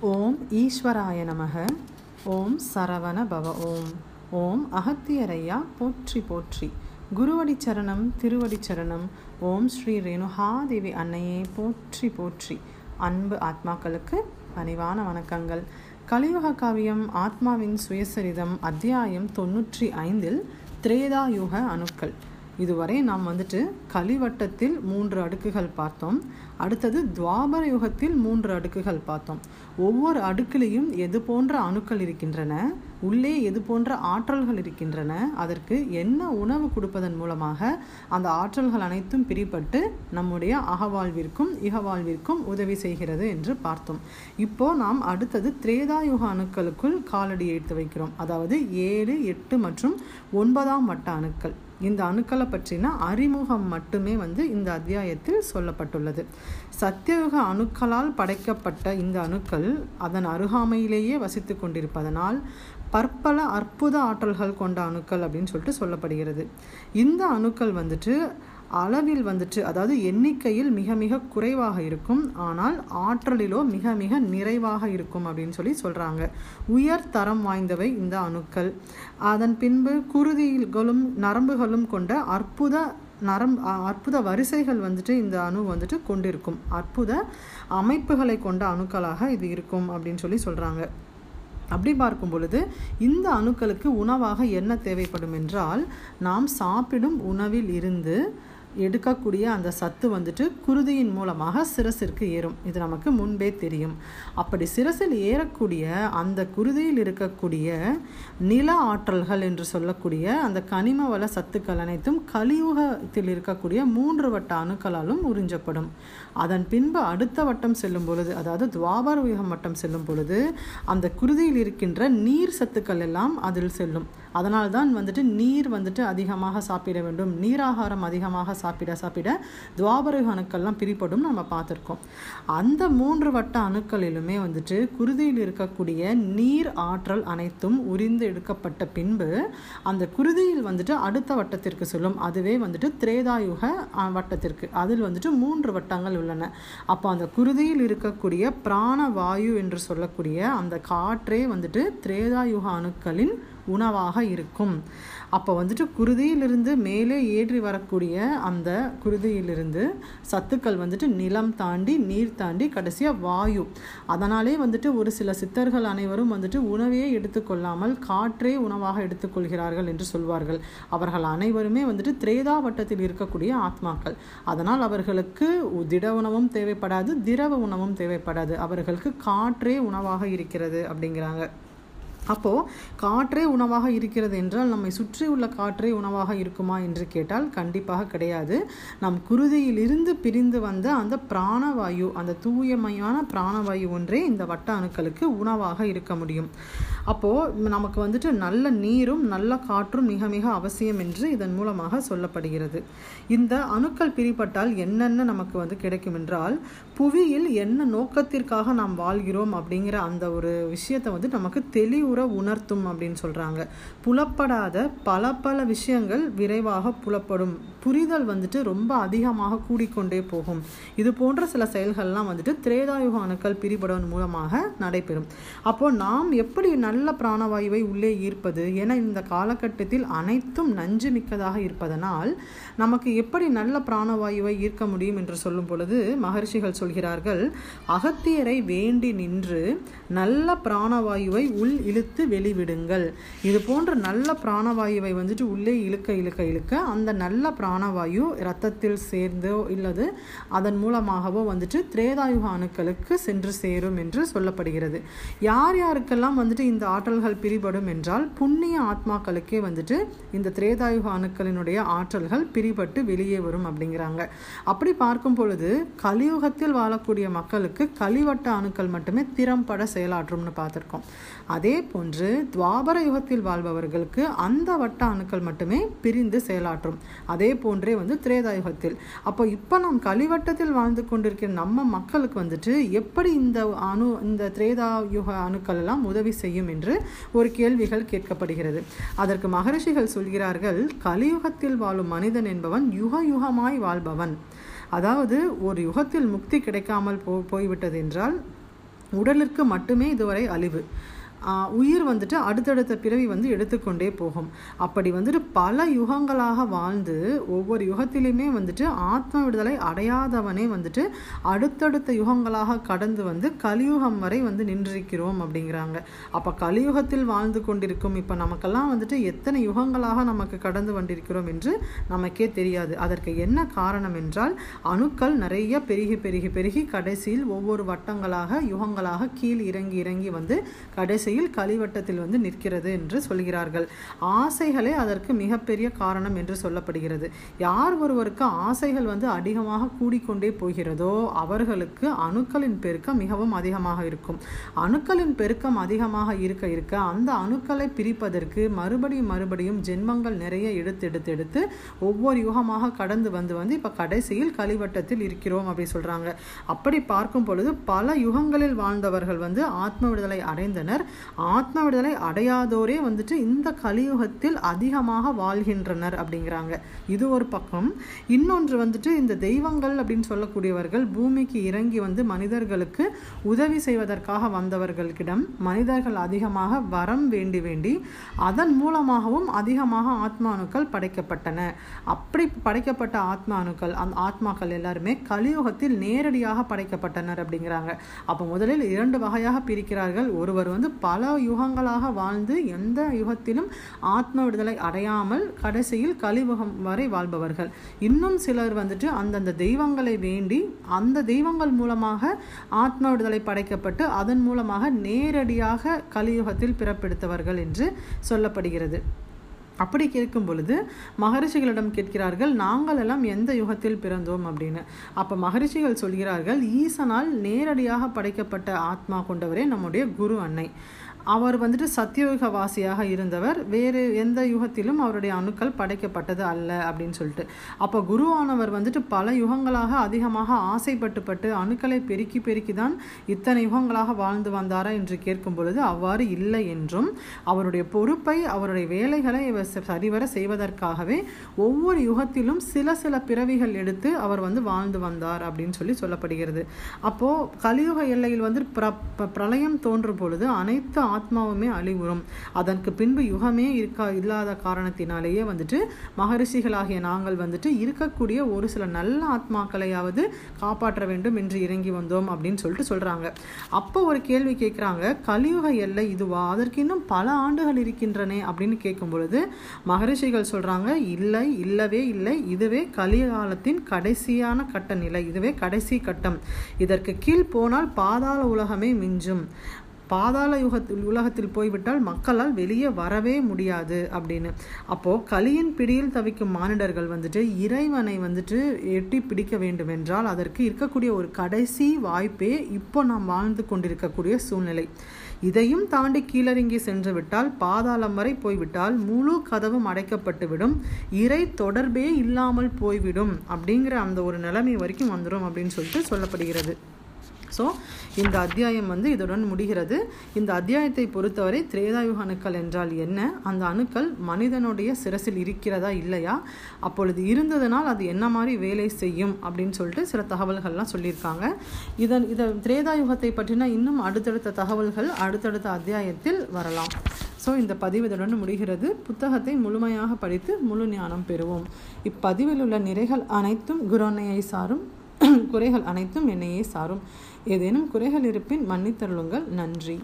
ஓம் ஈஸ்வராய நமக. ஓம் சரவண பவ ஓம். ஓம் அகத்தியரையா போற்றி போற்றி. குருவடி சரணம் திருவடி சரணம். ஓம் ஸ்ரீ ரேணுகாதேவி அன்னையே போற்றி போற்றி. அன்பு ஆத்மாக்களுக்கு பணிவான வணக்கங்கள். கலியுக காவியம் ஆத்மாவின் சுயசரிதம் அத்தியாயம் தொன்னூற்றி ஐந்தில் திரேதாயுக அணுக்கள். இதுவரை நாம் வந்துட்டு கலிவட்டத்தில் மூன்று அடுக்குகள் பார்த்தோம். அடுத்தது துவாபர யுகத்தில் மூன்று அடுக்குகள் பார்த்தோம். ஒவ்வொரு அடுக்கிலையும் எது போன்ற அணுக்கள் இருக்கின்றன? உள்ளே எது போன்ற ஆற்றல்கள் இருக்கின்றன? அதற்கு என்ன உணவு கொடுப்பதன் மூலமாக அந்த ஆற்றல்கள் அனைத்தும் பிரிபட்டு நம்முடைய அகவாழ்விற்கும் இகவாழ்விற்கும் உதவி செய்கிறது என்று பார்த்தோம். இப்போ நாம் அடுத்தது திரேதாயுக அணுக்களுக்குள் காலடி எடுத்து வைக்கிறோம். அதாவது ஏழு எட்டு மற்றும் ஒன்பதாம் வட்ட அணுக்கள். இந்த அணுக்களை பற்றின அறிமுகம் மட்டுமே வந்து இந்த அத்தியாயத்தில் சொல்லப்பட்டுள்ளது. சத்தியயுக அணுக்களால் படைக்கப்பட்ட இந்த அணுக்கள் அதன் அருகாமையிலேயே வசித்து கொண்டிருப்பதனால் பற்பல அற்புத ஆற்றல்கள் கொண்ட அணுக்கள் அப்படின்னு சொல்லிட்டு சொல்லப்படுகிறது. இந்த அணுக்கள் வந்துட்டு அளவில் வந்துட்டு அதாவது எண்ணிக்கையில் மிக மிக குறைவாக இருக்கும். ஆனால் ஆற்றலிலோ மிக மிக நிறைவாக இருக்கும் அப்படின்னு சொல்லி சொல்கிறாங்க உயர் தரம் வாய்ந்தவை இந்த அணுக்கள். அதன் பின்பு குருதிகளும் நரம்புகளும் கொண்ட அற்புத நரம் அற்புத வரிசைகள் வந்துட்டு இந்த அணு வந்துட்டு கொண்டிருக்கும். அற்புத அமைப்புகளை கொண்ட அணுக்களாக இது இருக்கும் அப்படின்னு சொல்லி சொல்கிறாங்க அப்படி பார்க்கும் பொழுது இந்த அணுக்களுக்கு உணவாக என்ன தேவைப்படும் என்றால் நாம் சாப்பிடும் உணவில் இருந்து எடுக்கக்கூடிய அந்த சத்து வந்துட்டு குருதியின் மூலமாக சிரசிற்கு ஏறும். இது நமக்கு முன்பே தெரியும். அப்படி சிரசில் ஏறக்கூடிய அந்த குருதியில் இருக்கக்கூடிய நில ஆற்றல்கள் என்று சொல்லக்கூடிய அந்த கனிம வள சத்துக்கள் அனைத்தும் கலியுகத்தில் இருக்கக்கூடிய மூன்று வட்ட அணுக்களாலும் உறிஞ்சப்படும். அதன் பின்பு அடுத்த வட்டம் செல்லும் பொழுது அதாவது துவாபர யுகம் வட்டம் செல்லும் பொழுது அந்த குருதியில் இருக்கின்ற நீர் சத்துக்கள் எல்லாம் அதில் செல்லும். அதனால் தான் வந்துட்டு நீர் வந்துட்டு அதிகமாக சாப்பிட வேண்டும். நீராகாரம் அதிகமாக சாப்பிட சாப்பிட துவாபரக அணுக்கள்லாம் பிரிப்படும் நம்ம பார்த்துருக்கோம். அந்த மூன்று வட்ட அணுக்களிலுமே வந்துட்டு குருதியில் இருக்கக்கூடிய நீர் ஆற்றல் அனைத்தும் உரிந்து எடுக்கப்பட்ட பின்பு அந்த குருதியில் வந்துட்டு அடுத்த வட்டத்திற்கு செல்லும். அதுவே வந்துட்டு திரேதாயுக வட்டத்திற்கு. அதில் வந்துட்டு மூன்று வட்டங்கள் உள்ளன. அப்போ அந்த குருதியில் இருக்கக்கூடிய பிராண வாயு என்று சொல்லக்கூடிய அந்த காற்றே வந்துட்டு திரேதாயுக அணுக்களின் உணவாக இருக்கும். அப்போ வந்துட்டு குருதியிலிருந்து மேலே ஏற்றி வரக்கூடிய அந்த குருதியிலிருந்து சத்துக்கள் வந்துட்டு நிலம் தாண்டி நீர் தாண்டி கடைசியாக வாயு. அதனாலே வந்துட்டு ஒரு சில சித்தர்கள் அனைவரும் வந்துட்டு உணவையே எடுத்துக்கொள்ளாமல் காற்றே உணவாக எடுத்துக்கொள்கிறார்கள் என்று சொல்வார்கள். அவர்கள் அனைவருமே வந்துட்டு திரேதா வட்டத்தில் இருக்கக்கூடிய ஆத்மாக்கள். அதனால் அவர்களுக்கு திட உணவும் தேவைப்படாது திரவ உணவும் தேவைப்படாது. அவர்களுக்கு காற்றே உணவாக இருக்கிறது அப்படிங்கிறாங்க. அப்போது காற்றே உணவாக இருக்கிறது என்றால் நம்மை சுற்றி உள்ள காற்றே உணவாக இருக்குமா என்று கேட்டால் கண்டிப்பாக கிடையாது. நம் குருதியிலிருந்து பிரிந்து வந்த அந்த பிராணவாயு அந்த தூயமையான பிராணவாயு ஒன்றே இந்த வட்ட அணுக்களுக்கு உணவாக இருக்க முடியும். அப்போது நமக்கு வந்துட்டு நல்ல நீரும் நல்ல காற்றும் மிக மிக அவசியம் என்று இதன் மூலமாக சொல்லப்படுகிறது. இந்த அணுக்கள் பிரிப்பட்டால் என்னென்ன நமக்கு வந்து கிடைக்கும் என்றால் புவியில் என்ன நோக்கத்திற்காக நாம் வாழ்கிறோம் அப்படிங்கிற அந்த ஒரு விஷயத்தை வந்து நமக்கு தெளிவு தெளிவுற உணர்த்தும் அப்படின்னு சொல்கிறாங்க புலப்படாத பல பல விஷயங்கள் விரைவாக புலப்படும். புரிதல் வந்துட்டு ரொம்ப அதிகமாக கூடிக்கொண்டே போகும். இது போன்ற சில செயல்கள்லாம் வந்துட்டு திரேதாயுக அணுக்கள் பிரிபடுவதன் மூலமாக நடைபெறும். அப்போது நாம் எப்படி நல்ல பிராணவாயுவை உள்ளே ஈர்ப்பது? என இந்த காலகட்டத்தில் அனைத்தும் நஞ்சு மிக்கதாக இருப்பதனால் நமக்கு எப்படி நல்ல பிராணவாயுவை ஈர்க்க முடியும் என்று சொல்லும் பொழுது மகர்ஷிகள் சொல்கிறார்கள் அகத்தியரை வேண்டி நின்று நல்ல பிராணவாயுவை உள் இழு இழுத்து வெளிவிடுங்கள். இது போன்ற நல்ல பிராணவாயுவை வந்துட்டு உள்ளே இழுக்க இழுக்க இழுக்க அந்த நல்ல பிராணவாயு இரத்தத்தில் சேர்ந்தோ இல்லது அதன் மூலமாகவோ வந்துட்டு திரேதாயுக அணுக்களுக்கு சென்று சேரும் என்று சொல்லப்படுகிறது. யார் யாருக்கெல்லாம் வந்துட்டு இந்த ஆற்றல்கள் பிரிபடும் என்றால் புண்ணிய ஆத்மாக்களுக்கே வந்துட்டு இந்த திரேதாயுக அணுக்களினுடைய ஆற்றல்கள் பிரிபட்டு வெளியே வரும் அப்படிங்கிறாங்க. அப்படி பார்க்கும் பொழுது கலியுகத்தில் வாழக்கூடிய மக்களுக்கு கலிவட்ட அணுக்கள் மட்டுமே திறம்பட செயலாற்றும்னு பார்த்துருக்கோம். அதே போன்று துவாபர யுகத்தில் வாழ்பவர்களுக்கு அந்த வட்ட அணுக்கள் மட்டுமே பிரிந்து செயலாற்றும். அதே போன்றே வந்து திரேதா யுகத்தில். அப்போ இப்போ நாம் கலிவட்டத்தில் வாழ்ந்து கொண்டிருக்கிற நம்ம மக்களுக்கு வந்துட்டு எப்படி இந்த அணு இந்த திரேதா யுக அணுக்கள் எல்லாம் உதவி செய்யும் என்று ஒரு கேள்விகள் கேட்கப்படுகிறது. அதற்கு மகரிஷிகள் சொல்கிறார்கள் கலியுகத்தில் வாழும் மனிதன் என்பவன் யுக யுகமாய் வாழ்பவன். அதாவது ஒரு யுகத்தில் முக்தி கிடைக்காமல் போ போய்விட்டது என்றால் உடலிற்கு மட்டுமே இதுவரை அழிவு. உயிர் வந்துட்டு அடுத்தடுத்த பிறவி வந்து எடுத்துக்கொண்டே போகும். அப்படி வந்துட்டு பல யுகங்களாக வாழ்ந்து ஒவ்வொரு யுகத்திலையுமே வந்துட்டு ஆத்ம விடுதலை அடையாதவனே வந்துட்டு அடுத்தடுத்த யுகங்களாக கடந்து வந்து கலியுகம் வரை வந்து நின்றிருக்கிறோம் அப்படிங்கிறாங்க. அப்போ கலியுகத்தில் வாழ்ந்து கொண்டிருக்கும் இப்போ நமக்கெல்லாம் வந்துட்டு எத்தனை யுகங்களாக நமக்கு கடந்து கொண்டிருக்கிறோம் என்று நமக்கே தெரியாது. அதற்கு என்ன காரணம் என்றால் அணுக்கள் நிறைய பெருகி பெருகி பெருகி கடைசியில் ஒவ்வொரு வட்டங்களாக யுகங்களாக கீழ் இறங்கி இறங்கி வந்து கடைசி திசையில் கலிவட்டத்தில் வந்து நிற்கிறது என்று சொல்கிறார்கள். ஆசைகளே அதற்கு மிகப்பெரிய காரணம் என்று சொல்லப்படுகிறது. யார் ஒருவருக்கு ஆசைகள் வந்து அதிகமாக கூடிக்கொண்டே போகிறதோ அவர்களுக்கு அணுக்களின் பெருக்கம் மிகவும் அதிகமாக இருக்கும். அணுக்களின் பெருக்கம் அதிகமாக இருக்க இருக்க அந்த அணுக்களை பிரிப்பதற்கு மறுபடியும் மறுபடியும் ஜென்மங்கள் நிறைய எடுத்து எடுத்து எடுத்து ஒவ்வொரு யுகமாக கடந்து வந்து வந்து இப்போ கடைசியில் கலிவட்டத்தில் இருக்கிறோம் அப்படி சொல்கிறாங்க அப்படி பார்க்கும் பொழுது பல யுகங்களில் வாழ்ந்தவர்கள் வந்து ஆத்ம விடுதலை அடைந்தனர். ஆத்ம விடுதலை அடையாதோரே வந்துட்டு இந்த கலியுகத்தில் அதிகமாக வாழ்கின்றனர் அப்படிங்கிறாங்க. இது ஒரு பக்கம். இன்னொன்று வந்துட்டு இந்த தெய்வங்கள் அப்படின்னு சொல்லக்கூடியவர்கள் பூமிக்கு இறங்கி வந்து மனிதர்களுக்கு உதவி செய்வதற்காக வந்தவர்களிடம் மனிதர்கள் அதிகமாக வரம் வேண்டி வேண்டி அதன் மூலமாகவும் அதிகமாக ஆத்மானுக்கள் படைக்கப்பட்டன. அப்படி படைக்கப்பட்ட ஆத்மானுக்கள் அந்த ஆத்மாக்கள் எல்லாருமே கலியுகத்தில் நேரடியாக படைக்கப்பட்டனர் அப்படிங்கிறாங்க. அப்போ முதலில் இரண்டு வகையாக பிரிக்கிறார்கள். ஒருவர் வந்து பல யுகங்களாக வாழ்ந்து எந்த யுகத்திலும் ஆத்ம விடுதலை அடையாமல் கடைசியில் கலியுகம் வரை வாழ்பவர்கள். இன்னும் சிலர் வந்துட்டு அந்தந்த தெய்வங்களை வேண்டி அந்த தெய்வங்கள் மூலமாக ஆத்ம விடுதலை படைக்கப்பட்டு அதன் மூலமாக நேரடியாக கலியுகத்தில் பிறப்பெடுத்தவர்கள் என்று சொல்லப்படுகிறது. அப்படி கேட்கும் பொழுது மகரிஷிகளிடம் கேட்கிறார்கள் நாங்கள் எல்லாம் எந்த யுகத்தில் பிறந்தோம்? அப்படின்னு. அப்போ மகரிஷிகள் சொல்கிறார்கள் ஈசனால் நேரடியாக படைக்கப்பட்ட ஆத்மா கொண்டவரே நம்முடைய குரு அன்னை. அவர் வந்துட்டு சத்தியயுக வாசியாக இருந்தவர். வேறு எந்த யுகத்திலும் அவருடைய அணுக்கள் படைக்கப்பட்டது அல்ல அப்படின்னு சொல்லிட்டு. அப்போ குருவானவர் வந்துட்டு பல யுகங்களாக அதிகமாக ஆசைப்பட்டு பட்டு அணுக்களை பெருக்கி பெருக்கி தான் இத்தனை யுகங்களாக வாழ்ந்து வந்தாரா என்று கேட்கும் பொழுது அவ்வாறு இல்லை என்றும் அவருடைய பொறுப்பை அவருடைய வேலைகளை இவர் சரிவர செய்வதற்காகவே ஒவ்வொரு யுகத்திலும் சில சில பிறவிகள் எடுத்து அவர் வந்து வாழ்ந்து வந்தார் அப்படின்னு சொல்லி சொல்லப்படுகிறது. அப்போது கலியுக எல்லையில் வந்து பிர பிரளயம் தோன்றும் பொழுது அனைத்து ஆத்மாவுமே அழிவுறும். அதற்கு பின்பு யுகமே இருக்கா இல்லாத காரணத்தினாலேயே வந்துட்டு மகரிஷிகளாகிய நாங்கள் வந்துட்டு இருக்கக்கூடிய ஒரு சில நல்ல ஆத்மாக்களையாவது காப்பாற்ற வேண்டும் என்று இறங்கி வந்தோம் அப்படின்னு சொல்லிட்டு சொல்கிறாங்க அப்போ ஒரு கேள்வி கேட்குறாங்க கலியுக எல்லை இதுவா? அதற்கு இன்னும் பல ஆண்டுகள் இருக்கின்றனே அப்படின்னு கேட்கும் பொழுது மகரிஷிகள் சொல்கிறாங்க இல்லை இல்லவே இல்லை. இதுவே கலிகாலத்தின் கடைசியான கட்ட நிலை. இதுவே கடைசி கட்டம். இதற்கு கீழ் போனால் பாதாள உலகமே மிஞ்சும். பாதாள யுகத்தில் உலகத்தில் போய்விட்டால் மக்களால் வெளியே வரவே முடியாது அப்படின்னு. அப்போது கலியின் பிடியில் தவிக்கும் மானிடர்கள் வந்துட்டு இறைவனை வந்துட்டு எட்டி பிடிக்க வேண்டும் என்றால் அதற்கு இருக்கக்கூடிய ஒரு கடைசி வாய்ப்பே இப்போ நாம் வாழ்ந்து கொண்டிருக்கக்கூடிய சூழ்நிலை. இதையும் தாண்டி கீழறங்கி சென்று விட்டால் பாதாளம் வரை போய்விட்டால் முழு கதவும் அடைக்கப்பட்டுவிடும். இறை தொடர்பே இல்லாமல் போய்விடும் அப்படிங்கிற அந்த ஒரு நிலைமை வரைக்கும் வந்துடும் அப்படின்னு சொல்லிட்டு சொல்லப்படுகிறது. ஸோ இந்த அத்தியாயம் வந்து இதுடன் முடிகிறது. இந்த அத்தியாயத்தை பொறுத்தவரை திரேதாயுக அணுக்கள் என்றால் என்ன? அந்த அணுக்கள் மனிதனுடைய சிரசில் இருக்கிறதா இல்லையா? அப்பொழுது இருந்ததுனால் அது என்ன மாதிரி வேலை செய்யும் அப்படின்னு சொல்லிட்டு சில தகவல்கள்லாம் சொல்லியிருக்காங்க. இதன் இதை திரேதாயுகத்தை பற்றின இன்னும் அடுத்தடுத்த தகவல்கள் அடுத்தடுத்த அத்தியாயத்தில் வரலாம். ஸோ இந்த பதிவு இதுடன் முடிகிறது. புத்தகத்தை முழுமையாக படித்து முழு ஞானம் பெறுவோம். இப்பதிவில் உள்ள நிறைகள் அனைத்தும் குரோனையை சாரும் குறைகள் அனைத்தும் என்னையே சாரும். ஏதேனும் குறைகள் இருப்பின் மன்னித்தருளுங்கள். நன்றி.